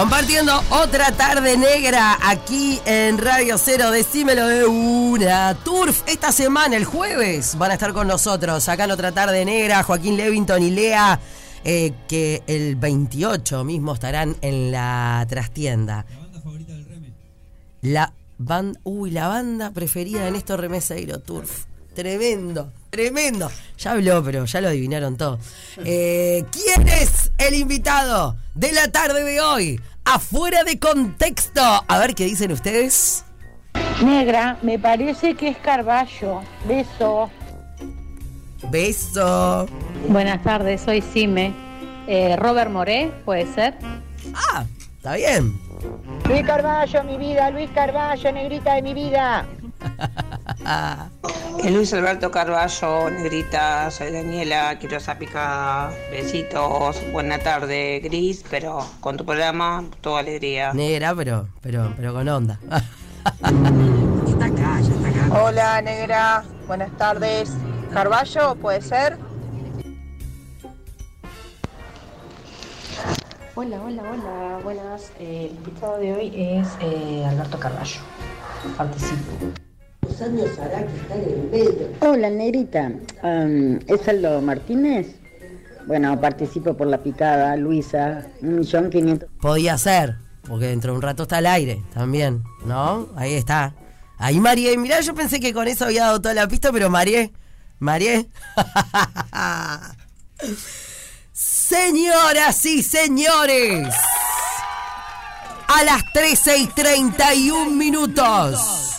Compartiendo otra tarde negra aquí en Radio Cero. Decímelo de una. Turf, esta semana, el jueves, van a estar con nosotros acá en otra tarde negra. Joaquín Levington y Lea, eh, que el 28 mismo estarán en la trastienda. ¿La banda favorita del Reme? La banda, uy, la banda preferida de Néstor Remeseiro, Turf. Tremendo, tremendo. Ya habló, pero ya lo adivinaron todo. Eh, ¿Quién es el invitado de la tarde de hoy? Afuera de contexto. A ver qué dicen ustedes. Negra, me parece que es Carballo. Beso. Beso. Buenas tardes, soy Sime. Eh, Robert Moré, ¿puede ser? Ah, está bien. Luis Carballo, mi vida, Luis Carballo, negrita de mi vida. Luis Alberto Carballo, Negrita, soy Daniela, quiero esa picada. Besitos, buena tarde, Gris, pero con tu programa, toda alegría. Negra, pero, pero, pero con onda. Hola, negra. Buenas tardes. Carballo, ¿puede ser? Hola, hola, hola, buenas. Eh, el invitado de hoy es eh, Alberto Carballo. Participo. Hola, negrita. ¿Es Aldo Martínez? Bueno, participo por la picada, Luisa, un millón quinientos. Podía ser, porque dentro de un rato está al aire también, ¿no? Ahí está. Ahí María, mirá, yo pensé que con eso había dado toda la pista, pero María, María. Señoras y señores, a las 13 y 31 minutos,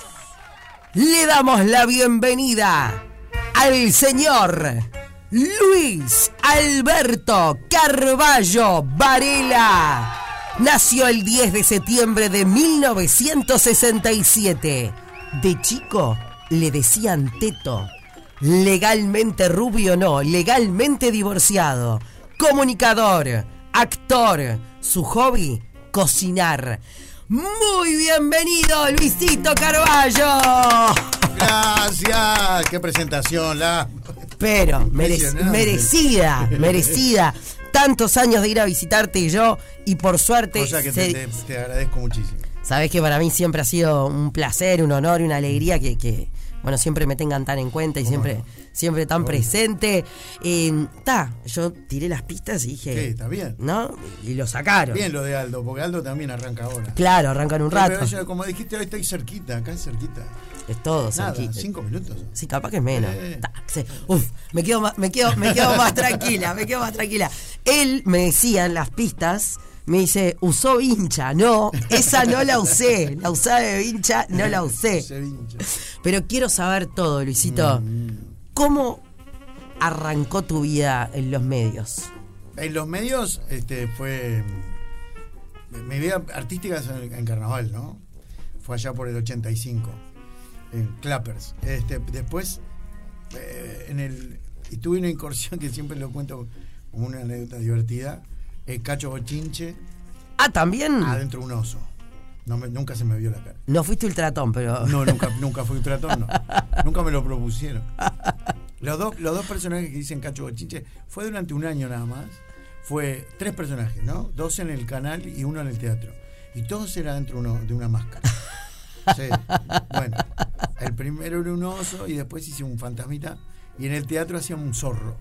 le damos la bienvenida al señor Luis Alberto Carballo Varela. Nació el 10 de septiembre de 1967. De chico le decían teto. Legalmente rubio no, legalmente divorciado. Comunicador, actor. Su hobby, cocinar. Muy bienvenido, Luisito Carballo. Gracias. Qué presentación, la. Pero, merecida, merecida. Tantos años de ir a visitarte yo y por suerte... Cosa que se- te, agradezco muchísimo. Sabés que para mí siempre ha sido un placer, un honor y una alegría que, que, bueno, siempre me tengan tan en cuenta y siempre, siempre tan presente. Está, yo tiré las pistas y dije... Sí, está bien. ¿No? Y lo sacaron. Bien lo de Aldo, porque Aldo también arranca ahora. Claro, arrancan un Pero rato. yo, como dijiste, hoy estoy cerquita, acá es cerquita. Es todo, Nada, cerquita. cinco minutos. Sí, capaz que es menos. Eh. Ta, sí. Uf, me quedo, más, me, quedo, me quedo más tranquila, me quedo más tranquila. Él me decía en las pistas, me dice, usó vincha. No, esa no la usé. La usaba de vincha, no la usé. Pero quiero saber todo, Luisito. ¿Cómo arrancó tu vida en los medios? En los medios este, fue. Mi vida artística es en, en carnaval, ¿no? Fue allá por el 85, en Clappers. Este, después, eh, en el. Y tuve una incursión que siempre lo cuento como una anécdota divertida. El cacho bochinche Ah, también. adentro de un oso. No me- nunca se me vio la cara. No fuiste ultratón, pero. No, nunca, nunca fui un tratón, no. Nunca me lo propusieron. Los dos, los dos personajes que dicen Cacho Bochinche fue durante un año nada más. Fue tres personajes, ¿no? Dos en el canal y uno en el teatro. Y todos eran dentro uno, de una máscara. Sí. Bueno, el primero era un oso y después hice un fantasmita. Y en el teatro hacía un zorro.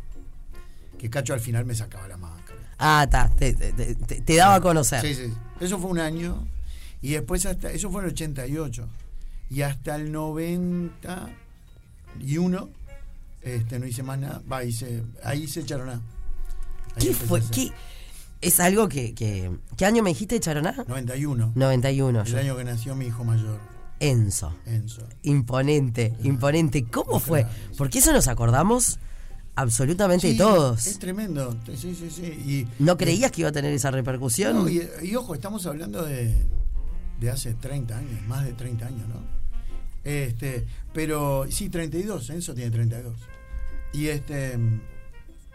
Que Cacho al final me sacaba la máscara. Ah, está. Te, te- te- te- te daba a conocer. Sí, sí. Eso fue un año. Y después hasta. Eso fue en el 88. Y hasta el 91. Este, no hice más nada. Va, hice. Ahí se echaron a. Ahí ¿Qué fue? ¿Qué? ¿Es algo que, que- ¿Qué año me dijiste, Charoná? 91. 91. El yo. año que nació mi hijo mayor, Enzo. Enzo. Imponente, imponente. ¿Cómo fue? sí. Porque eso nos acordamos absolutamente Sí, todos. Es tremendo. Sí, sí, sí. Y, ¿No creías que iba a tener esa repercusión? No, y, y ojo, estamos hablando de, de hace 30 años, más de 30 años, ¿no? Este, pero sí, 32, Enzo tiene 32. Y este,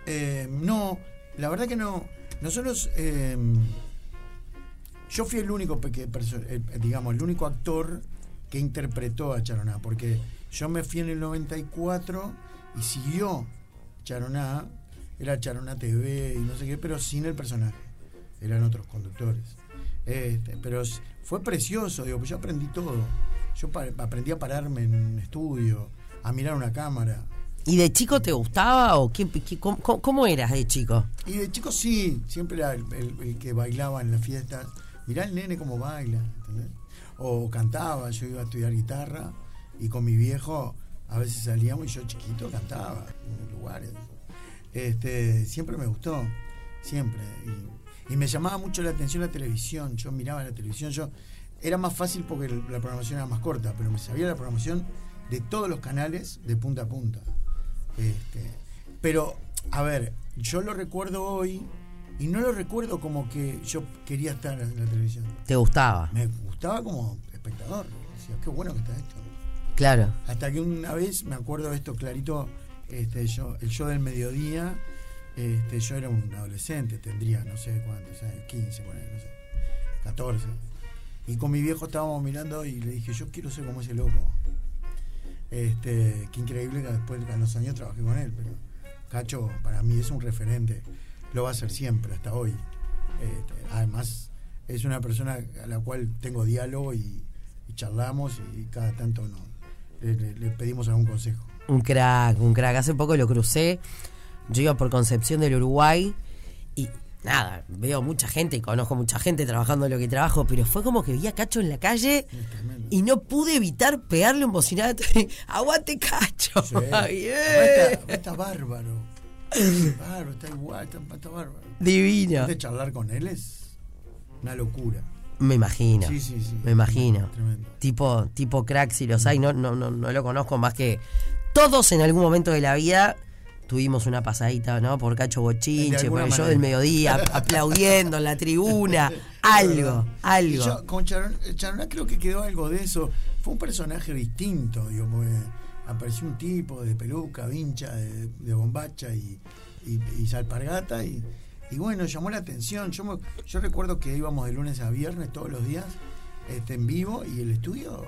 eh, no, la verdad que no. Nosotros, eh, yo fui el único, digamos, el único actor que interpretó a Charoná, porque yo me fui en el 94 y siguió Charoná, era Charoná TV y no sé qué, pero sin el personaje, eran otros conductores. Este, pero fue precioso, digo, pues yo aprendí todo. Yo aprendí a pararme en un estudio, a mirar una cámara. ¿Y de chico te gustaba o qué, qué- cómo, cómo- cómo eras de chico? Y de chico sí, siempre era el, el- el que bailaba en las fiestas. Mirá el nene cómo baila, ¿entendés? O cantaba, yo iba a estudiar guitarra y con mi viejo a veces salíamos y yo chiquito cantaba en lugares. Este, siempre me gustó, siempre. Y, y me llamaba mucho la atención la televisión, yo miraba la televisión, yo era más fácil porque la programación era más corta, pero me sabía la programación de todos los canales de punta a punta. Este, pero, a ver, yo lo recuerdo hoy y no lo recuerdo como que yo quería estar en la televisión. ¿Te gustaba? Me gustaba como espectador. Decía, qué bueno que está esto. Claro. Hasta que una vez, me acuerdo de esto clarito, este, yo, el show del mediodía, este, yo era un adolescente, tendría no sé cuánto, o sea, 15, ponele, no sé, 14. Y con mi viejo estábamos mirando y le dije, yo quiero ser como ese loco. Este, qué increíble que después a los años trabajé con él, pero Cacho para mí es un referente, lo va a ser siempre, hasta hoy. Este, además, es una persona a la cual tengo diálogo y, y charlamos y cada tanto no, le, le- le pedimos algún consejo. Un crack, un crack. Hace poco lo crucé. Yo iba por Concepción del Uruguay y nada, veo mucha gente y conozco mucha gente trabajando en lo que trabajo, pero fue como que vi a Cacho en la calle y no pude evitar pegarle un bocinazo. ¡Aguante, Cacho! Sí. Bien. Está, está bárbaro. Bárbaro, está igual, está, está bárbaro. Divino. De charlar con él es una locura. Me imagino. Sí, sí, sí. Me imagino. Tremendo. Tipo, tipo crack, si los hay, no, no, no, no lo conozco más que todos en algún momento de la vida tuvimos una pasadita, ¿no? Por Cacho Bochinche, por el show del mediodía, aplaudiendo en la tribuna, algo, algo. yo, con Charon- Charoná creo que quedó algo de eso. Fue un personaje distinto, digo, apareció un tipo de peluca, vincha, de, de bombacha y, y, y salpargata y, y bueno, llamó la atención. Yo, me- yo recuerdo que íbamos de lunes a viernes todos los días este, en vivo y el estudio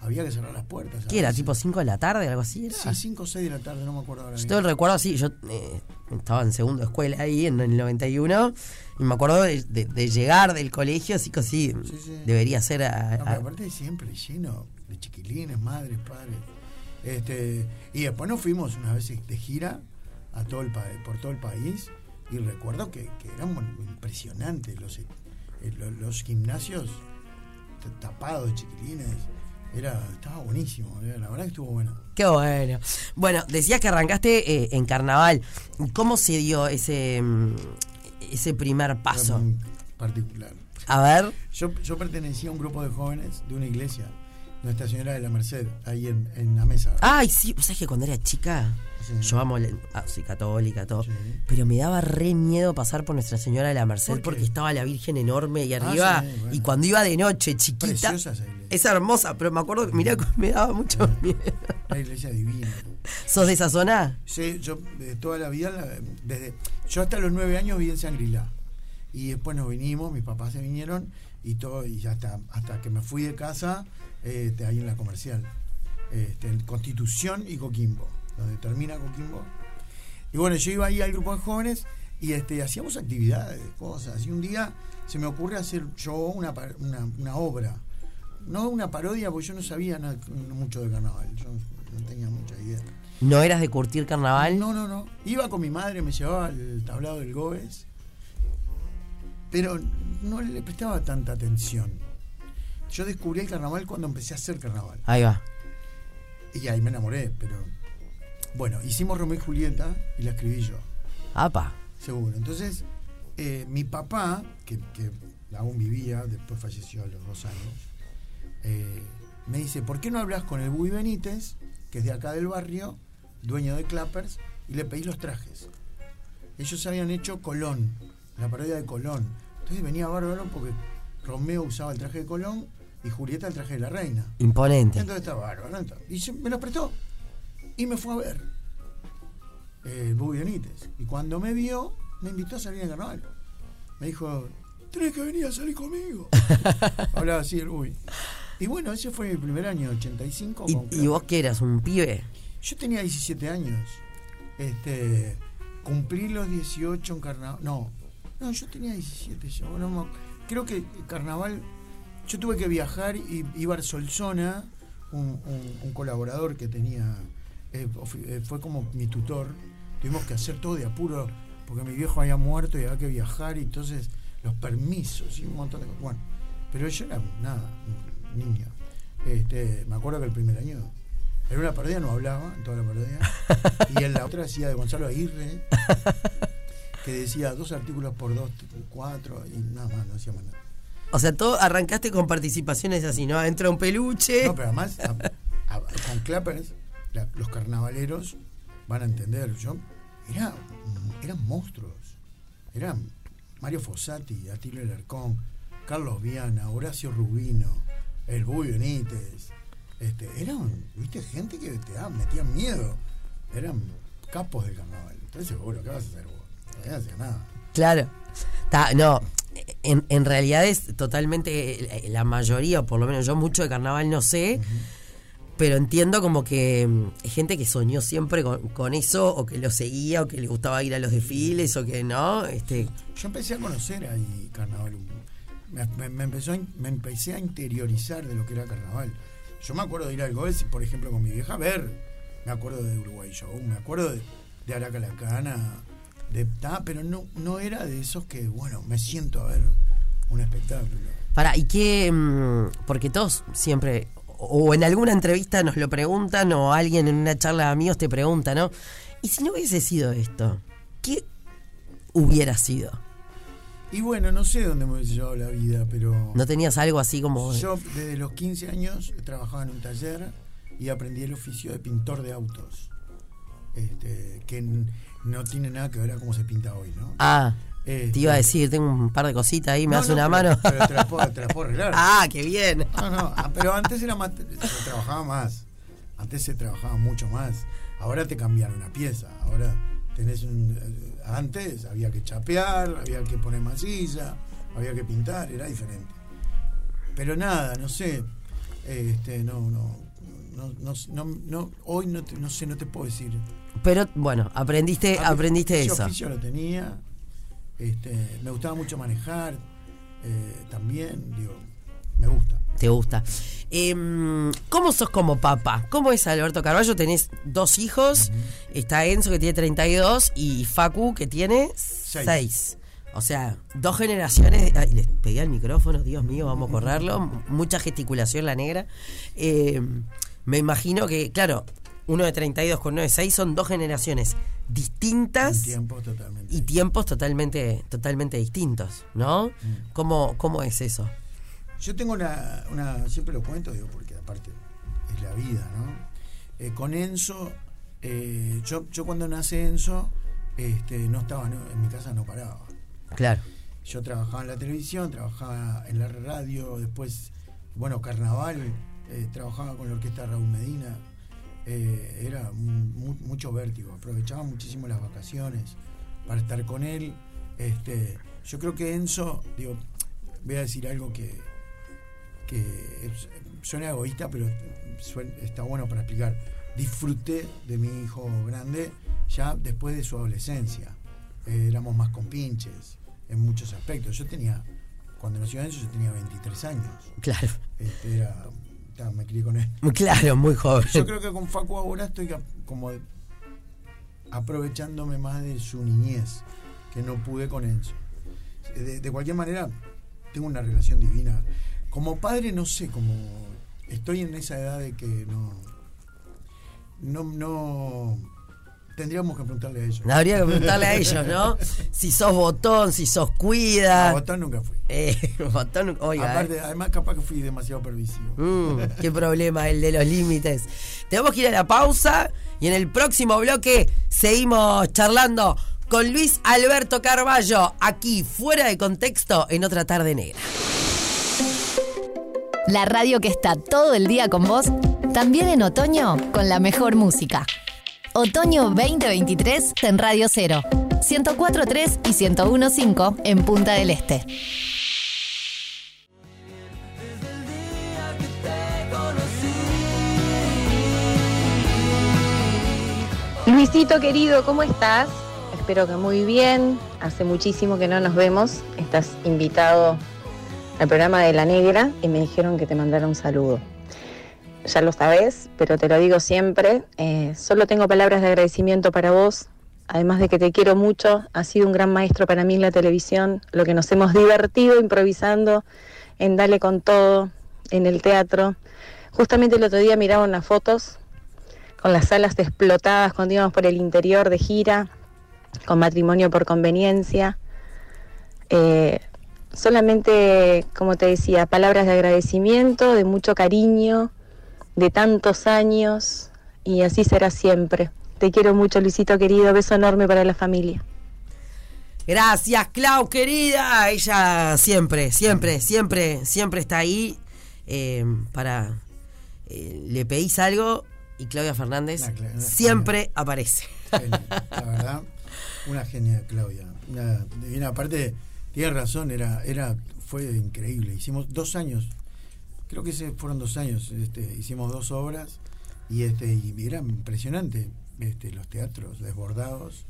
había que cerrar las puertas. ¿Qué era? ¿Tipo 5 de la tarde? ¿Algo así era? Sí, 5 o 6 de la tarde, no me acuerdo ahora. Yo todo el recuerdo así, yo eh, estaba en segundo de escuela ahí en el 91 y me acuerdo de, de- de llegar del colegio así que sí, Sí, sí. debería ser a- No, a- pero aparte siempre lleno de chiquilines, madres, padres. Este, y después nos fuimos unas veces de gira a todo el por todo el país y recuerdo que, que eran impresionantes los, eh, lo- los gimnasios tapados de chiquilines. Era, estaba buenísimo, eh, la verdad que estuvo bueno. Qué bueno. Bueno, decías que arrancaste eh, en carnaval. ¿Cómo se dio ese, mm, ese primer paso? particular. A ver. Yo, yo pertenecía a un grupo de jóvenes de una iglesia, Nuestra Señora de la Merced, ahí en, en la mesa. Ay, sí, ¿sabes que cuando era chica? Sí. Yo amo, la- ah, soy católica, todo. Sí. Pero me daba re miedo pasar por Nuestra Señora de la Merced porque estaba la Virgen enorme y Ah, arriba. sí, bueno. Y cuando iba de noche, chiquita. Preciosa esa iglesia. Es hermosa, pero me acuerdo que mirá, me daba mucho miedo. Una iglesia divina. ¿Sos de esa zona? Sí, yo de toda la vida, la- desde yo hasta los nueve años viví en Sangrilá. Y después nos vinimos, mis papás se vinieron y todo, y hasta, hasta que me fui de casa, este, ahí en la comercial. Este, en Constitución y Coquimbo, donde termina Coquimbo. Y bueno, yo iba ahí al grupo de jóvenes y este, hacíamos actividades, cosas. Y un día se me ocurre hacer yo una, una, una obra. No una parodia, porque yo no sabía nada- mucho de carnaval. Yo no tenía mucha idea. ¿No eras de curtir carnaval? No, no, no. Iba con mi madre, me llevaba al tablado del Goes, pero no le prestaba tanta atención. Yo descubrí el carnaval cuando empecé a hacer carnaval. Ahí va. Y ahí me enamoré, pero. Bueno, hicimos Romeo y Julieta y la escribí yo, Apa. seguro. Entonces, eh, mi papá, que, que aún vivía, después falleció a los dos años, eh, me dice: ¿Por qué no hablas con el Bui Benítez, que es de acá del barrio, dueño de Clappers, y le pedís los trajes? Ellos habían hecho Colón, la parodia de Colón. Entonces venía bárbaro porque Romeo usaba el traje de Colón y Julieta el traje de la reina. Imponente. Entonces estaba bárbaro. Y se- me los prestó. Y me fue a ver. El Bubi Benítez. Y cuando me vio, me invitó a salir en carnaval. Me dijo, tenés que venir a salir conmigo. Hablaba así el Bubi. Y bueno, ese fue mi primer año, 85. ¿Y, con y vos qué eras? ¿Un pibe? Yo tenía 17 años. Este, cumplí los 18 en carnaval. No, no, yo tenía 17. Yo, no creo que carnaval, yo tuve que viajar y Ibar Solzona, un, un- un colaborador que tenía, eh, eh, fue como mi tutor, tuvimos que hacer todo de apuro porque mi viejo había muerto y había que viajar y entonces los permisos y un montón de cosas. Bueno, pero yo era nada, niño. Este, me acuerdo que el primer año en una parodia no hablaba, en toda la parodia, y en la otra hacía de Gonzalo Aguirre, que decía dos artículos por dos, cuatro, y nada más, no hacía más nada. O sea, todo arrancaste con participaciones así, ¿no? Entra un peluche. No, pero además, a- a- con Clappers, la- los carnavaleros van a entender. Yo era, eran monstruos. Eran Mario Fossati, Atilio Alarcón, Carlos Viana, Horacio Rubino, el Buy Benítez. Este, eran, viste, gente que te da, metían miedo. Eran capos del carnaval. Entonces, seguro, ¿qué vas a hacer vos? No vas a hacer nada. Claro. Ta- no, en, en realidad es totalmente eh, la mayoría, o por lo menos yo mucho de carnaval no sé, pero entiendo como que mm, hay gente que soñó siempre con, con eso, o que lo seguía, o que le gustaba ir a los desfiles, o que no. Este, Yo empecé a conocer ahí carnaval. Me, me- me empezó me empecé a interiorizar de lo que era carnaval. Yo me acuerdo de ir al Goes, por ejemplo, con mi vieja a ver. Me acuerdo de Uruguay Show, me acuerdo de, de Araca la Cana, de ta, pero no, no era de esos que, bueno, me siento a ver un espectáculo. Para, ¿y qué? mm, Porque todos siempre, o en alguna entrevista nos lo preguntan, o alguien en una charla de amigos te pregunta, ¿no? ¿Y si no hubiese sido esto? ¿Qué hubiera sido? Y bueno, no sé dónde me hubiese llevado la vida, pero ¿No tenías algo así como.? yo desde los 15 años trabajaba en un taller y aprendí el oficio de pintor de autos. Este, que n- no tiene nada que ver a cómo se pinta hoy, ¿no? Ah, Este, te iba a decir, tengo un par de cositas ahí, me No, das no, una pero- mano. Pero te las puedo, te las puedo arreglar. ah, qué bien. No, no, ah, pero antes era más, se trabajaba más. Antes se trabajaba mucho más. Ahora te cambiaron una pieza. Ahora tenés un. eh, Antes había que chapear, había que poner masilla, había que pintar, era diferente. Pero nada, no sé. Este, no, no. No, no, no, no, hoy no, te- no sé, no te puedo decir. Pero bueno, aprendiste, Ah, aprendiste ese eso. oficio lo tenía. Este, me gustaba mucho manejar. eh, también, digo, me gusta. Te gusta. Em, ¿Cómo sos como papá? ¿Cómo es Alberto Carballo? Tenés dos hijos. Está Enzo que tiene 32 y Facu que tiene 6. O sea, dos generaciones. Ay, les pegué al micrófono, Dios mío, vamos a correrlo. Mucha gesticulación la negra. Em, me imagino que, claro, uno de 32 con uno de 6 son dos generaciones distintas En tiempos totalmente. y tiempos totalmente, totalmente distintos, ¿no? ¿Cómo, ¿Cómo es eso? Yo tengo una, una- siempre lo cuento, digo, porque aparte es la vida, ¿no? Eh, con Enzo, eh, yo, yo cuando nace Enzo, este, no estaba, no- en mi casa no paraba. Claro. Yo trabajaba en la televisión, trabajaba en la radio, después, bueno, carnaval, eh, trabajaba con la orquesta Raúl Medina. Eh, era mu- mucho vértigo, aprovechaba muchísimo las vacaciones para estar con él. Este, yo creo que Enzo, digo, voy a decir algo que, que suena egoísta, pero suen- está bueno para explicar. Disfruté de mi hijo grande ya después de su adolescencia. Eh, éramos más compinches en muchos aspectos. Yo tenía, cuando nació Enzo, yo tenía 23 años. Claro. Este, era, ta, me crié con él. Claro, muy joven. Yo creo que con Facu ahora estoy como aprovechándome más de su niñez, que no pude con Enzo. De, de cualquier manera, tengo una relación divina. Como padre, no sé, como estoy en esa edad de que no. No, no. Tendríamos que preguntarle a ellos. Habría que preguntarle a ellos, ¿no? Si sos botón, si sos cuida. A botón nunca fui. Eh, botón, oiga. Aparte, eh. además, capaz que fui demasiado pervisivo. Mm, qué problema el de los límites. Tenemos que ir a la pausa y en el próximo bloque seguimos charlando con Luis Alberto Carballo, aquí fuera de contexto en otra tarde negra. La radio que está todo el día con vos, también en otoño con la mejor música. Otoño 2023 en Radio 0, 104.3 y 101.5 en Punta del Este. Luisito querido, ¿cómo estás? Espero que muy bien. Hace muchísimo que no nos vemos. Estás invitado el programa de La Negra y me dijeron que te mandara un saludo. Ya lo sabes, pero te lo digo siempre. eh, solo tengo palabras de agradecimiento para vos. Además de que te quiero mucho, has sido un gran maestro para mí en la televisión, lo que nos hemos divertido improvisando en Dale con todo, en el teatro. Justamente el otro día miraba unas fotos con las salas explotadas cuando íbamos por el interior de gira, con matrimonio por conveniencia. Eh, solamente, como te decía, palabras de agradecimiento, de mucho cariño, de tantos años, y así será siempre. Te quiero mucho, Luisito querido. Beso enorme para la familia. Gracias, Clau, querida. Ella siempre, siempre, siempre, siempre está ahí eh, para... eh, le pedís algo y Claudia Fernández Cla- siempre aparece. La verdad, una genia Claudia. Una divina. Aparte, tiene razón, era, era, fue increíble. Hicimos dos años, creo que fueron dos años, este, hicimos dos obras y este, y era impresionante este, los teatros desbordados.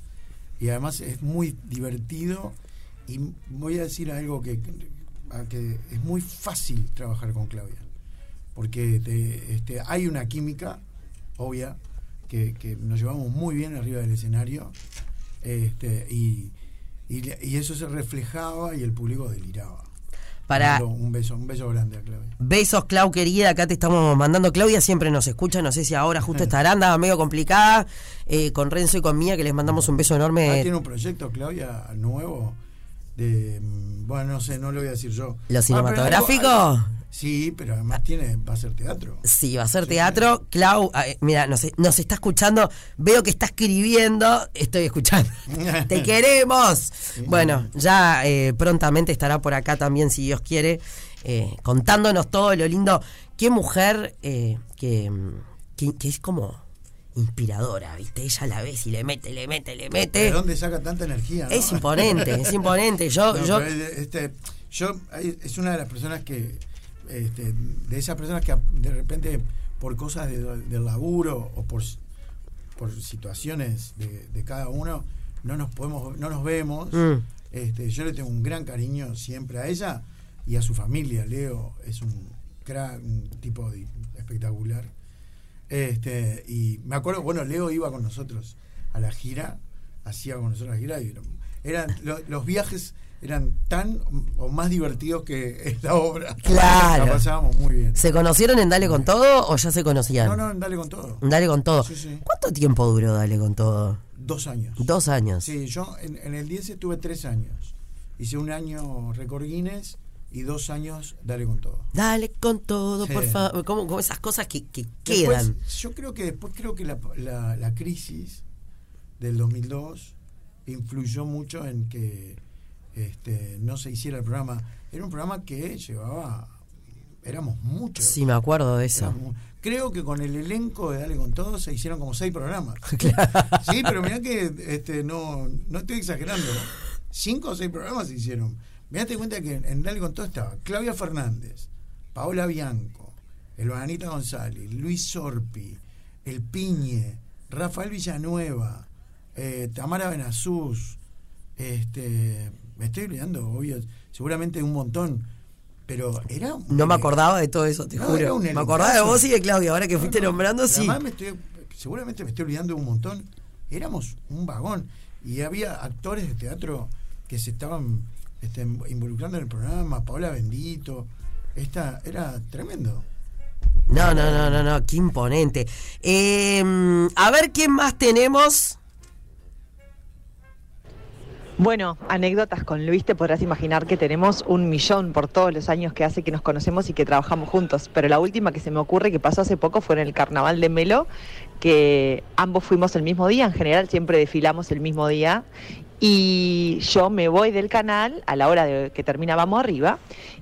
Y además es muy divertido y voy a decir algo que, que es muy fácil trabajar con Claudia. Porque te- este, hay una química obvia que, nos llevamos muy bien arriba del escenario y, y eso se reflejaba y el público deliraba. Para- Un beso, un beso grande a Claudia. Besos, Clau, querida. Acá te estamos mandando. Claudia siempre nos escucha. No sé si ahora justo estará, andaba medio complicada. eh, con Renzo y con Mía, que les mandamos un beso Ah, enorme. tiene un proyecto, Claudia, nuevo de mm, bueno, no sé, no lo voy a decir yo. ¿Lo Ah, cinematográfico? Sí, pero además tiene va a ser teatro. Sí, va a ser teatro. Clau, eh, mira, nos, nos está escuchando. Veo que está escribiendo. Estoy escuchando. ¡Te queremos! Bueno, ya eh, prontamente estará por acá también, si Dios quiere, eh, contándonos todo lo lindo. Qué mujer eh, que, que, que es como inspiradora, ¿viste? Ella la ves y le mete, le mete, le mete. ¿De dónde saca tanta energía? no? Es imponente, es imponente. Yo, No, yo, este, yo es una de las personas que, este, de esas personas que de repente por cosas de- del laburo o por, por situaciones de, de cada uno no nos podemos, no nos vemos. Mm. Este, yo le tengo un gran cariño siempre a ella y a su familia. Leo es un crack, un tipo de- espectacular. Este, y me acuerdo, bueno, Leo iba con nosotros a la gira, hacía con nosotros la gira, y eran, lo- los viajes eran tan o más divertidos que la obra. Claro. La pasábamos muy bien. ¿se conocieron en Dale con Todo o ya se conocían? No, no, dale con todo. Dale con Todo. Sí, sí. ¿Cuánto tiempo duró Dale con Todo? Dos años. Dos años. Sí, yo en, en el 10 estuve tres años. Hice un año Record Guinness y dos años Dale con todo. Dale con todo, Sí. por favor. Como, como esas cosas que, que Después, quedan. yo creo que después creo que la, la- la crisis del 2002 influyó mucho en que este, no se hiciera el programa. Era un programa que llevaba, éramos muchos. Sí, me acuerdo de eso. Éramos Creo que con el elenco de Dale con Todo se hicieron como seis programas. Sí, pero mirá que este, no, no estoy exagerando. Cinco o seis programas se hicieron. Mirá, te cuenta que en Dale con Todo estaba Claudia Fernández, Paola Bianco, Elvanita González, Luis Sorpi, El Piñe, Rafael Villanueva, eh, Tamara Benazús, este, me estoy olvidando, obvio, seguramente un montón, pero era un No me acordaba de todo eso, te No, juro. Me acordaba de vos y de Claudia. Ahora que fuiste No, no, nombrando, sí. además me estoy- seguramente me estoy olvidando de un montón. Éramos un vagón y había actores de teatro que se estaban este, involucrando en el programa, Paola Bendito. Esta era tremendo. No, no, no, no, no, qué imponente. Eh, a ver qué más tenemos. Bueno, anécdotas con Luis, te podrás imaginar que tenemos un millón por todos los años que hace que nos conocemos y que trabajamos juntos. Pero la última que se me ocurre que pasó hace poco fue en el carnaval de Melo, que ambos fuimos el mismo día, en general siempre desfilamos el mismo día. Y yo me voy del canal a la hora de que termina Vamos Arriba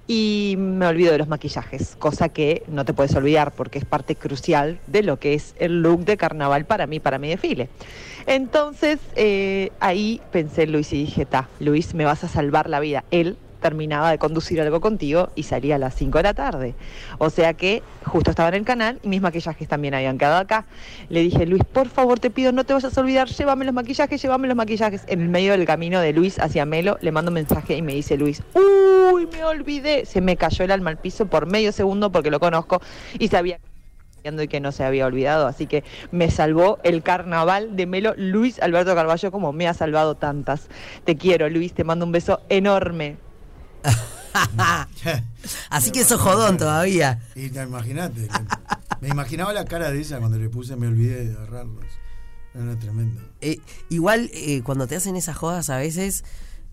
y me olvido de los maquillajes, cosa que no te puedes olvidar porque es parte crucial de lo que es el look de carnaval para mí, para mi desfile. Entonces eh, ahí pensé en Luis y dije, ta, Luis, me vas a salvar la vida. Él terminaba de conducir algo contigo y salía a las 5 de la tarde. O sea que justo estaba en el canal y mis maquillajes también habían quedado acá. Le dije, Luis, por favor, te pido, no te vayas a olvidar, llévame los maquillajes, llévame los maquillajes. En el medio del camino de Luis hacia Melo, le mando un mensaje y me dice Luis, uy, me olvidé. Se me cayó el alma al piso por medio segundo porque lo conozco y sabía y que no se había olvidado, así que me salvó el carnaval de Melo Luis Alberto Carballo como me ha salvado tantas. Te quiero, Luis, te mando un beso enorme. Así que sos jodón todavía. Y te imagínate. me imaginaba la cara de ella cuando le puse, me olvidé de agarrarlos. Era tremendo. Eh, igual, eh, cuando te hacen esas jodas a veces,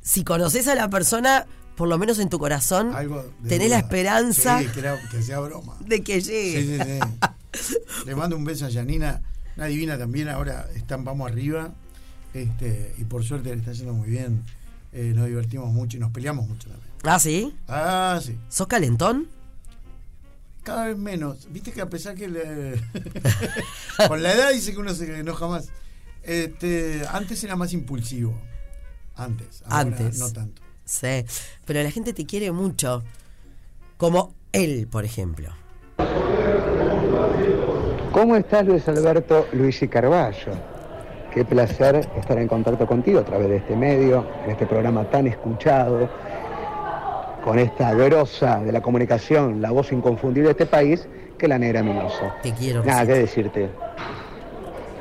si conoces a la persona, por lo menos en tu corazón, Algo tenés la esperanza Sí, que, era- que sea broma. de que llegue. Sí, sí, sí. Le mando un beso a Janina, una divina también. Ahora están, vamos arriba. Este, y por suerte le está yendo muy bien. Eh, nos divertimos mucho y nos peleamos mucho también. ¿Ah, sí? Ah, sí. ¿Sos calentón? Cada vez menos. Viste que a pesar que le- con la edad dice que uno se enoja más. Este, antes era más impulsivo. Antes. Ahora Antes. No tanto. Sí. Pero la gente te quiere mucho. Como él, por ejemplo. ¿Cómo estás, Luis Alberto Luis y Carballo? Qué placer estar en contacto contigo a través de este medio, en este programa tan escuchado, con esta grosa de la comunicación, la voz inconfundible de este país, que la negra Minoso. Te quiero. Nada que decirte.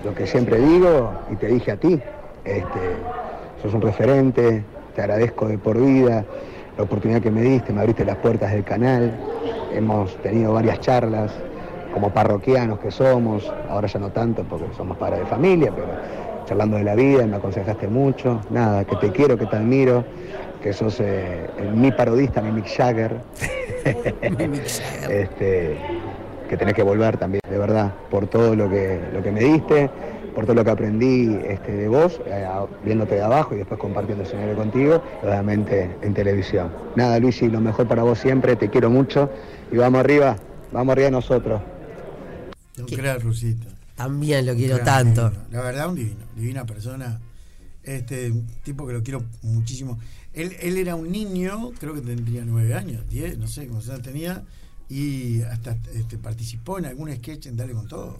Lo que siempre digo y te dije a ti, este, sos un referente, te agradezco de por vida la oportunidad que me diste, me abriste las puertas del canal, hemos tenido varias charlas como parroquianos que somos, ahora ya no tanto porque somos padres de familia, pero charlando de la vida, me aconsejaste mucho, nada, que te quiero, que te admiro, que sos eh, el- mi parodista, mi Mick Jagger. este, que tenés que volver también, de verdad, por todo lo que, lo que me diste, por todo lo que aprendí este, de vos, eh, viéndote de abajo y después compartiendo escenario contigo, obviamente en televisión. Nada, Luisi, lo mejor para vos siempre, te quiero mucho y vamos arriba, vamos arriba nosotros. Un crack, Rusita. También lo quiero tanto. divino. La verdad, un divino. Divina persona. Este, un tipo que lo quiero muchísimo. Él, él era un niño, creo que tendría nueve años, diez, no sé cómo se tenía, y hasta este, participó en algún sketch en Dale con Todo.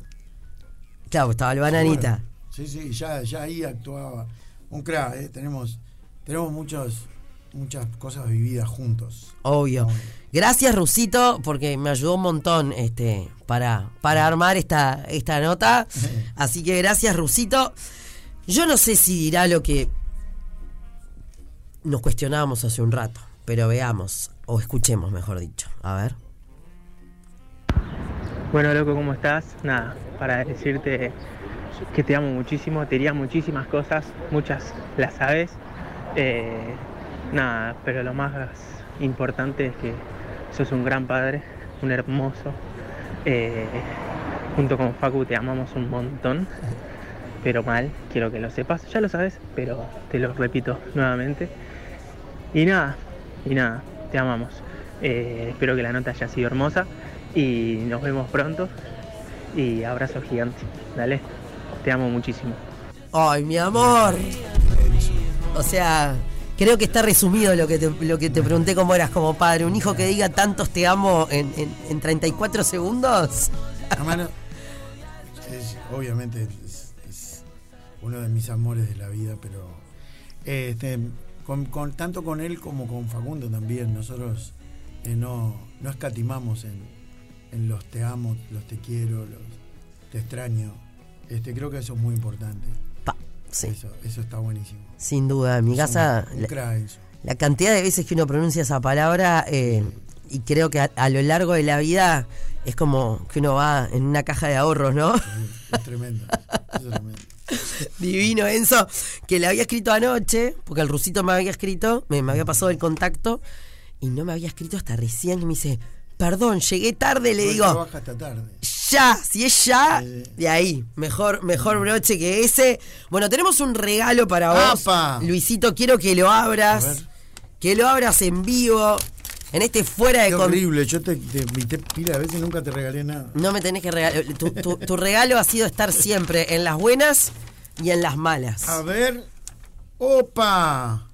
Claro, estaba el bananita. Sí, sí, ya, ya ahí actuaba. Un crack, ¿eh? tenemos, tenemos muchos, muchas cosas vividas juntos. Obvio. Gracias, Rusito, porque me ayudó un montón este, para, para armar esta, esta nota. Así que gracias, Rusito. Yo no sé si dirá lo que nos cuestionábamos hace un rato, pero veamos, o escuchemos, mejor dicho. A ver. Bueno, loco, ¿cómo estás? Nada, para decirte que te amo muchísimo, te diría muchísimas cosas, muchas las sabes. Eh, nada, pero lo más importante es que sos un gran padre, un hermoso. Eh, junto con Facu te amamos un montón, pero mal, quiero que lo sepas, ya lo sabes, pero te lo repito nuevamente. Y nada, y nada, te amamos. Eh, espero que la nota haya sido hermosa y nos vemos pronto. Y abrazo gigante. Dale, te amo muchísimo. ¡Ay, mi amor! O sea, creo que está resumido lo que te, lo que te pregunté cómo eras como padre. Un hijo que diga tantos te amo en, en, en 34 segundos. Hermano, es- obviamente es, es uno de mis amores de la vida, pero este, con, con- tanto con él como con Facundo también, nosotros eh, no, no escatimamos en, en los te amo, los te quiero, los te extraño. Este, creo que eso es muy importante. Sí. Eso, eso está buenísimo. Sin duda, en mi Es casa. un- un la-. La cantidad de veces que uno pronuncia esa palabra eh, y creo que a, a lo largo de la vida es como que uno va en una caja de ahorros, ¿no? Es tremendo. es tremendo. Divino Enzo, que le había escrito anoche, porque el rusito me había escrito, me, me había pasado el contacto y no me había escrito hasta recién que me dice, perdón, llegué tarde, le digo, trabaja hasta tarde. ya, si es ya, de ahí, mejor, mejor broche que ese. Bueno, tenemos un regalo para vos, ¡Apa! Luisito, quiero que lo abras, que lo abras en vivo, en este fuera de Qué horrible, yo te, te invité pila de veces y nunca te regalé nada. No me tenés que regalar. Tu, tu- tu regalo ha sido estar siempre en las buenas y en las malas. A ver. ¡Opa!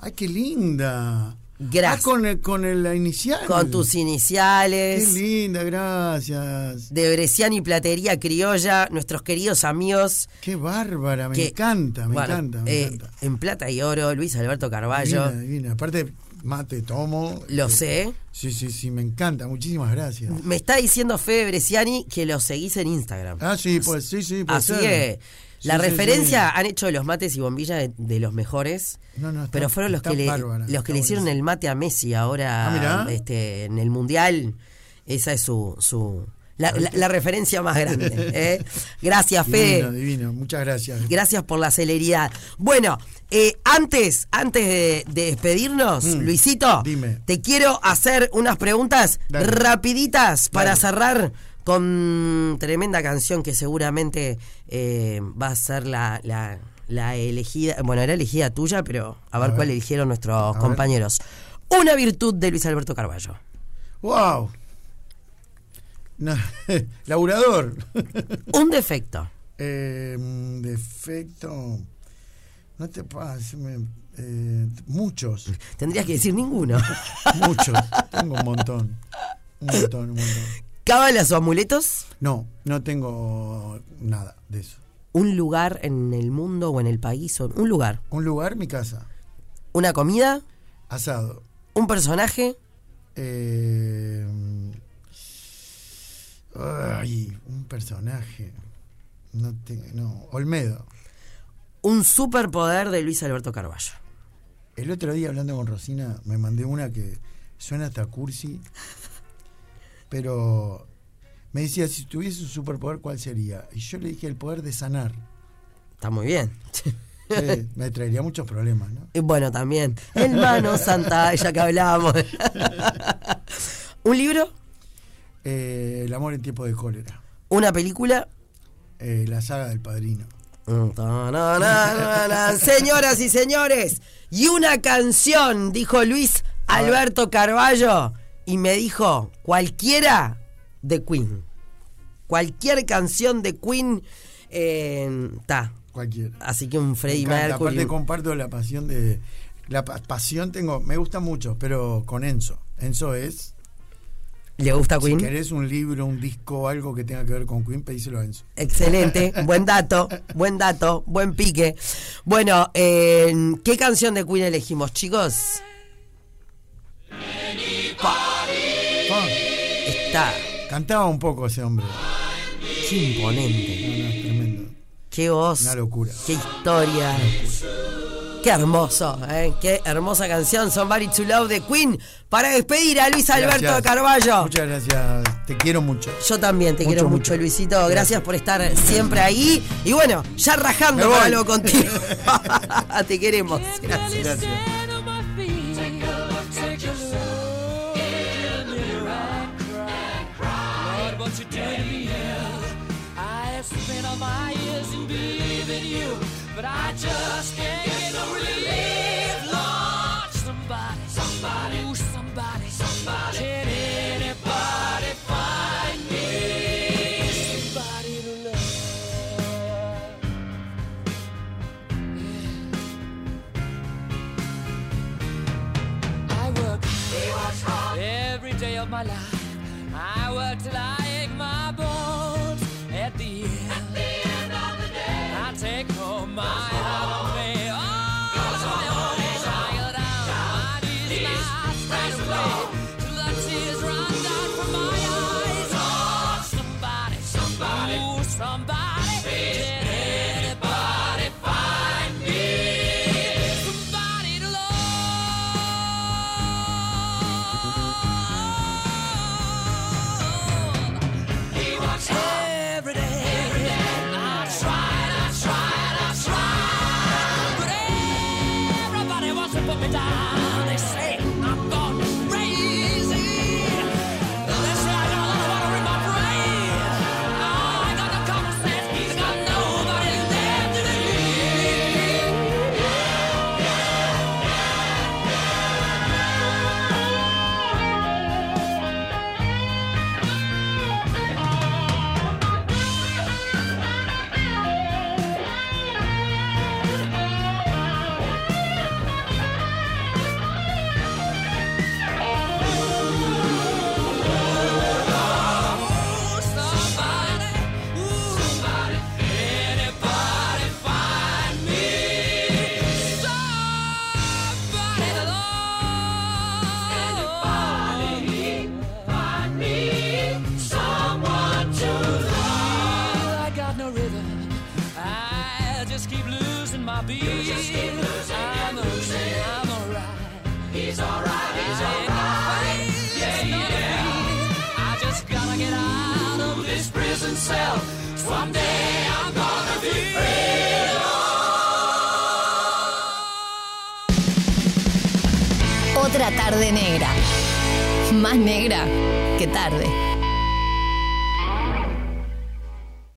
¡Ay, qué linda! Gracias. Ah, con, el, con el- la inicial. Con tus Qué iniciales. linda, gracias. De Bresciani y Platería Criolla, nuestros queridos amigos. Qué bárbara, me que- encanta, me bueno, encanta, me eh, encanta. En plata y oro, Luis Alberto Carballo. Divina, divina. Aparte, mate tomo. Lo Eh, sé. Sí, sí, sí, me encanta. Muchísimas gracias. Me está diciendo Fede Bresciani que lo seguís en Instagram. Ah, sí, pues sí, sí, puede Así ser. que la Sí, referencia sí. han hecho los mates y bombillas de, de los mejores. No, no, está- pero fueron los que le, bárbara, los que está le hicieron el mate a Messi ahora Ah, este, en el Mundial. Esa es su, su la, la- la referencia más grande. ¿eh? Gracias, Fede. Divino, divino. Muchas gracias. Gracias por la celeridad. Bueno, eh, antes, antes de, de despedirnos, Mm, Luisito, dime. te quiero hacer unas preguntas Dale. rapiditas para cerrar con tremenda canción que seguramente eh, va a ser la, la- la elegida, bueno, era elegida tuya, pero a ver, ver. cuál eligieron nuestros compañeros. Una virtud de Luis Alberto Carballo. ¡Wow! No, laburador. Un defecto. Eh, defecto. No te pases. eh, muchos. Tendrías que decir ninguno. Muchos. Tengo un montón. Un montón, un montón. ¿Cábalas o amuletos? No, no tengo nada de eso. Un lugar en el mundo o en el país. o- Un lugar. Un lugar, mi casa. Una comida. Asado. Un personaje. Eh, ay, un personaje. No, te- no, Olmedo. Un superpoder de Luis Alberto Carballo. El otro día hablando con Rosina me mandé una que suena hasta cursi, pero me decía, si tuviese un superpoder, ¿cuál sería? Y yo le dije el poder de sanar. Está muy bien. Sí, me traería muchos problemas, ¿no? Y bueno, también. Hermano Santa, ya que hablábamos. ¿Un libro? Eh, el amor en tiempo de cólera. ¿Una película? Eh, la saga del padrino. Señoras y señores, y una canción, dijo Luis Alberto Carballo, y me dijo, cualquiera de Queen. Cualquier canción de Queen está. Cualquiera. Así que un Freddie. Mercury. Aparte comparto la pasión de... La pa- pasión tengo, me gusta mucho, pero con Enzo. Enzo es... ¿Le gusta Queen? Si querés un libro, un disco, algo que tenga que ver con Queen, pedíselo a Enzo. Excelente, buen dato, buen dato, buen pique. Bueno, eh, ¿qué canción de Queen elegimos, chicos? Está. Cantaba un poco ese hombre. Qué imponente. No, no, es tremendo. Qué voz. Una locura. Qué historia. Qué hermoso, ¿eh? qué hermosa canción, Somebody to Love de Queen, para despedir a Luis Alberto. Carballo. Muchas gracias. Te quiero mucho. Yo también te Mucho, quiero mucho, mucho. Luisito. Gracias. Gracias. por estar siempre ahí. Y bueno, ya rajando para algo contigo. te queremos. Gracias. Gracias. I just